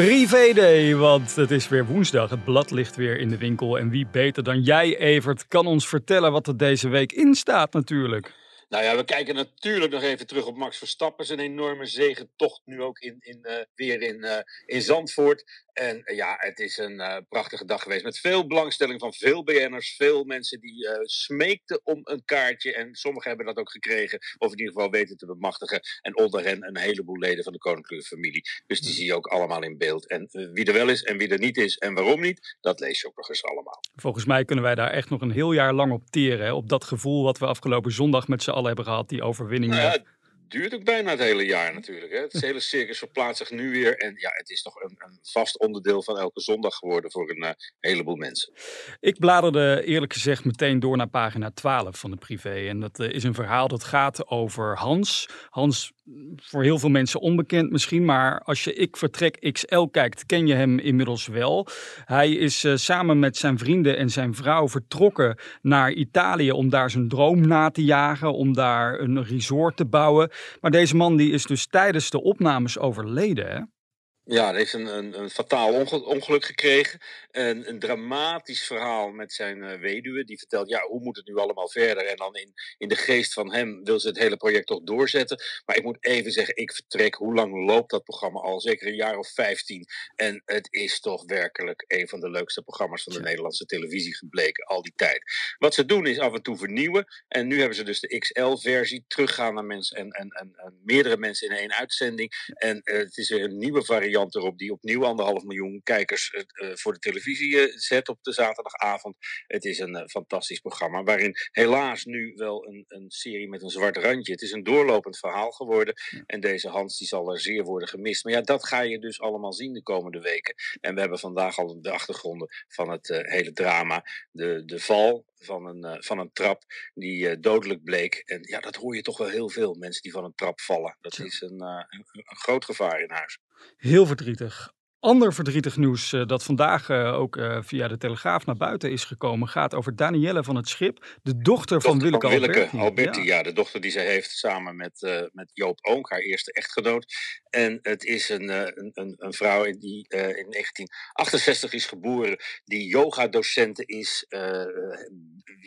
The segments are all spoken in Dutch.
Privé Day, want het is weer woensdag. Het blad ligt weer in de winkel. En wie beter dan jij, Evert, kan ons vertellen wat er deze week in staat natuurlijk. Nou ja, we kijken natuurlijk nog even terug op Max Verstappen. Zijn enorme zegentocht nu ook in, in, uh, weer in, uh, in Zandvoort. En uh, ja, het is een prachtige dag geweest met veel belangstelling van veel BN'ers. Veel mensen die smeekten om een kaartje. En sommigen hebben dat ook gekregen. Of in ieder geval weten te bemachtigen. En onder hen een heleboel leden van de koninklijke familie. Dus die zie je ook allemaal in beeld. En wie er wel is en wie er niet is en waarom niet, dat lees je ook nog eens allemaal. Volgens mij kunnen wij daar echt nog een heel jaar lang op teren. Hè? Op dat gevoel wat we afgelopen zondag met z'n allen hebben gehad. Die overwinning. Nou ja, duurt ook bijna het hele jaar natuurlijk. Hè? Het hele circus verplaatst zich nu weer. En ja, het is toch een, een vast onderdeel van elke zondag geworden voor een uh, heleboel mensen. Ik bladerde eerlijk gezegd meteen door naar pagina 12 van de privé. En dat uh, is een verhaal dat gaat over Hans. Hans, voor heel veel mensen onbekend misschien. Maar als je Ik Vertrek XL kijkt, ken je hem inmiddels wel. Hij is uh, samen met zijn vrienden en zijn vrouw vertrokken naar Italië om daar zijn droom na te jagen. Om daar een resort te bouwen. Maar deze man die is dus tijdens de opnames overleden, hè? Ja, hij heeft een, een, een fataal ongeluk gekregen. Een, een dramatisch verhaal met zijn uh, weduwe. Die vertelt, ja, hoe moet het nu allemaal verder? En dan in, in de geest van hem wil ze het hele project toch doorzetten. Maar ik moet even zeggen, ik vertrek. Hoe lang loopt dat programma al? Zeker een jaar of vijftien. En het is toch werkelijk een van de leukste programma's van de Nederlandse televisie gebleken. Al die tijd. Wat ze doen is af en toe vernieuwen. En nu hebben ze dus de XL-versie. Teruggaan naar mensen en, en, en, en, meerdere mensen in één uitzending. En uh, het is weer een nieuwe variant erop die opnieuw anderhalf miljoen kijkers uh, voor de televisie uh, zet op de zaterdagavond. Het is een fantastisch programma waarin helaas nu wel een, een, serie met een zwart randje. Het is een doorlopend verhaal geworden en deze Hans die zal er zeer worden gemist. Maar ja, dat ga je dus allemaal zien de komende weken. En we hebben vandaag al de achtergronden van het hele drama. De, de val van een, van een trap die dodelijk bleek. En ja, dat hoor je toch wel heel veel, mensen die van een trap vallen. Dat is een, een, een groot gevaar in huis. Heel verdrietig. Ander verdrietig nieuws uh, dat vandaag uh, ook uh, via de Telegraaf naar buiten is gekomen, gaat over Danielle van het Schip, de dochter van Willeke van Willeke Alberti. Alberti. Ja. ja. de dochter die zij heeft samen met, met Joop Oonk, haar eerste echtgenoot. En het is een, een, een, een vrouw die in 1968 is geboren, die yoga-docenten is.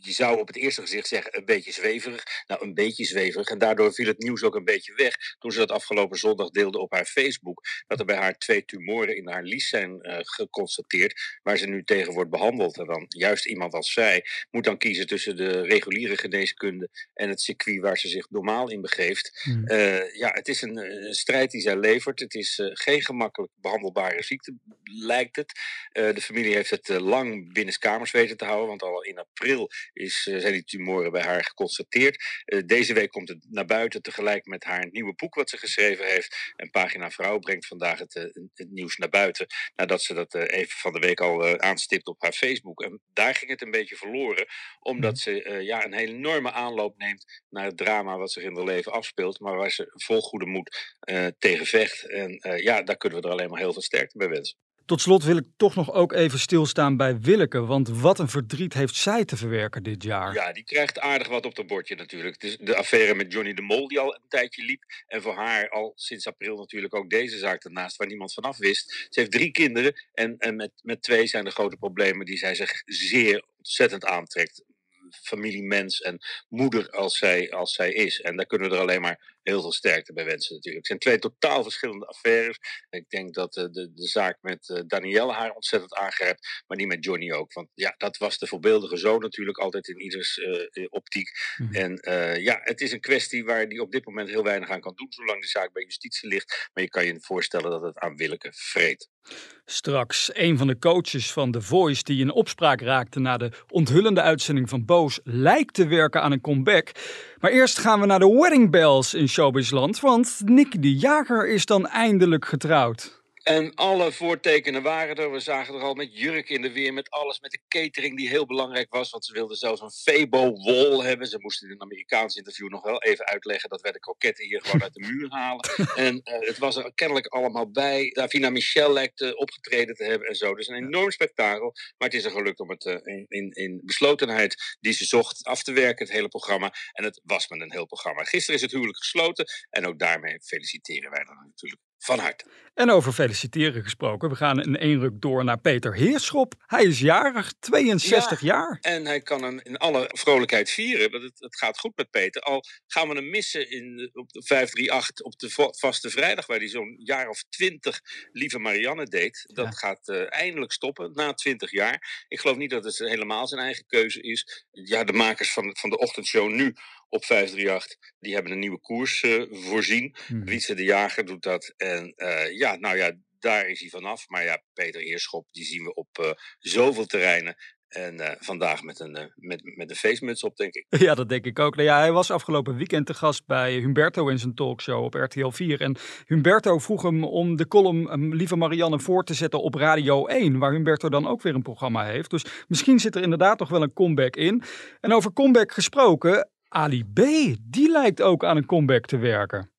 je zou op het eerste gezicht zeggen een beetje zweverig. Nou, een beetje zweverig. En daardoor viel het nieuws ook een beetje weg toen ze dat afgelopen zondag deelde op haar Facebook. Dat er bij haar twee tumoren in haar lies zijn uh, geconstateerd, waar ze nu tegen wordt behandeld. En dan juist iemand als zij moet dan kiezen tussen de reguliere geneeskunde en het circuit waar ze zich normaal in begeeft. Mm. Uh, ja, het is een, een, strijd die zij levert. Het is uh, geen gemakkelijk behandelbare ziekte, lijkt het. de familie heeft het lang binnenskamers weten te houden, want al in april is, zijn die tumoren bij haar geconstateerd. deze week komt het naar buiten tegelijk met haar nieuwe boek wat ze geschreven heeft. En Pagina Vrouw brengt vandaag het, het nieuws naar buiten. Nadat ze dat uh, even van de week al uh, aanstipt op haar Facebook. En daar ging het een beetje verloren. Omdat ze uh, ja, een hele enorme aanloop neemt naar het drama wat zich in haar leven afspeelt. Maar waar ze vol goede moed tegen vecht. En ja, daar kunnen we er alleen maar heel veel sterkte bij wensen. Tot slot wil ik toch nog ook even stilstaan bij Willeke. Want wat een verdriet heeft zij te verwerken dit jaar. Ja, die krijgt aardig wat op de bordje natuurlijk. Het is de affaire met Johnny de Mol die al een tijdje liep. En voor haar al sinds april natuurlijk ook deze zaak ernaast waar niemand vanaf wist. Ze heeft drie kinderen en, en met, met twee zijn de grote problemen die zij zich zeer ontzettend aantrekt familiemens en moeder als zij, als zij is. En daar kunnen we er alleen maar heel veel sterkte bij wensen natuurlijk. Het zijn twee totaal verschillende affaires. Ik denk dat uh, de, de zaak met uh, Danielle haar ontzettend aangrijpt, maar die met Johnny ook. Want ja, dat was de voorbeeldige zoon natuurlijk altijd in ieders uh, optiek. Mm -hmm. En ja, het is een kwestie waar die op dit moment heel weinig aan kan doen, zolang de zaak bij justitie ligt. Maar je kan je voorstellen dat het aan Willeke vreet. Straks een van de coaches van The Voice die in opspraak raakte na de onthullende uitzending van Boos lijkt te werken aan een comeback. Maar eerst gaan we naar de wedding bells in Showbizland, want Nick de Jager is dan eindelijk getrouwd. En alle voortekenen waren er. We zagen er al met jurk in de weer, met alles, met de catering die heel belangrijk was. Want ze wilden zelfs een Febo-wol hebben. Ze moesten in een Amerikaans interview nog wel even uitleggen dat wij de kroketten hier gewoon uit de muur halen. En uh, het was er kennelijk allemaal bij. Davina Michel lijkt uh, opgetreden te hebben en zo. Dus een enorm spektakel. Maar het is er gelukt om het uh, in, in, in, beslotenheid die ze zocht af te werken, het hele programma. En het was met een heel programma. Gisteren is het huwelijk gesloten. En ook daarmee feliciteren wij dan natuurlijk van harte. En over feliciteren gesproken, we gaan in één ruk door naar Peter Heerschop. Hij is jarig, 62 ja, jaar. En hij kan hem in alle vrolijkheid vieren, want het, het, gaat goed met Peter. Al gaan we hem missen in, op de 538 op de vaste vrijdag, waar hij zo'n jaar of twintig Lieve Marianne deed. Dat ja. gaat uh, eindelijk stoppen, na 20 jaar. Ik geloof niet dat het helemaal zijn eigen keuze is. Ja, de makers van, van de ochtendshow nu op 538. Die hebben een nieuwe koers uh, voorzien. Hmm. Wietse de Jager doet dat. En uh, ja, nou ja, daar is hij vanaf. Maar ja, Peter Heerschop, die zien we op uh, zoveel terreinen. En uh, vandaag met een, uh, met, met een feestmuts op, denk ik. Ja, dat denk ik ook. Nou ja, hij was afgelopen weekend te gast bij Humberto in zijn talkshow op RTL 4. En Humberto vroeg hem om de column um, Lieve Marianne voor te zetten op Radio 1. Waar Humberto dan ook weer een programma heeft. Dus misschien zit er inderdaad nog wel een comeback in. En over comeback gesproken, Ali B, die lijkt ook aan een comeback te werken.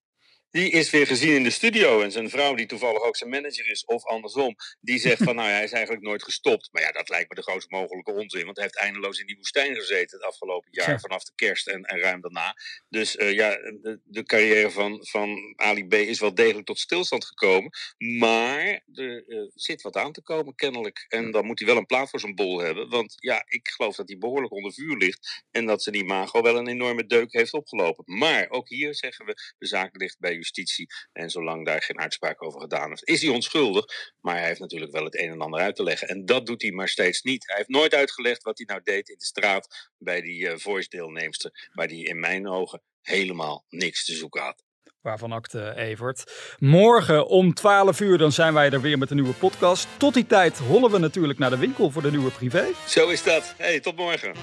Die is weer gezien in de studio. En zijn vrouw, die toevallig ook zijn manager is, of andersom, die zegt van nou ja, hij is eigenlijk nooit gestopt. Maar ja, dat lijkt me de grootst mogelijke onzin. Want hij heeft eindeloos in die woestijn gezeten het afgelopen jaar, ja. vanaf de kerst en, en, ruim daarna. Dus uh, ja, de, de, carrière van, van Ali B is wel degelijk tot stilstand gekomen. Maar er uh, zit wat aan te komen, kennelijk. En dan moet hij wel een plaat voor zijn bol hebben. Want ja, ik geloof dat hij behoorlijk onder vuur ligt. En dat zijn imago wel een enorme deuk heeft opgelopen. Maar ook hier zeggen we, de zaak ligt bij justitie. En zolang daar geen uitspraak over gedaan is, is hij onschuldig. Maar hij heeft natuurlijk wel het een en ander uit te leggen. En dat doet hij maar steeds niet. Hij heeft nooit uitgelegd wat hij nou deed in de straat bij die uh, voice-deelnemster. Waar hij in mijn ogen helemaal niks te zoeken had. Waarvan akte Evert. Morgen om 12 uur dan zijn wij er weer met een nieuwe podcast. Tot die tijd hollen we natuurlijk naar de winkel voor de nieuwe privé. Zo is dat. Hey, tot morgen.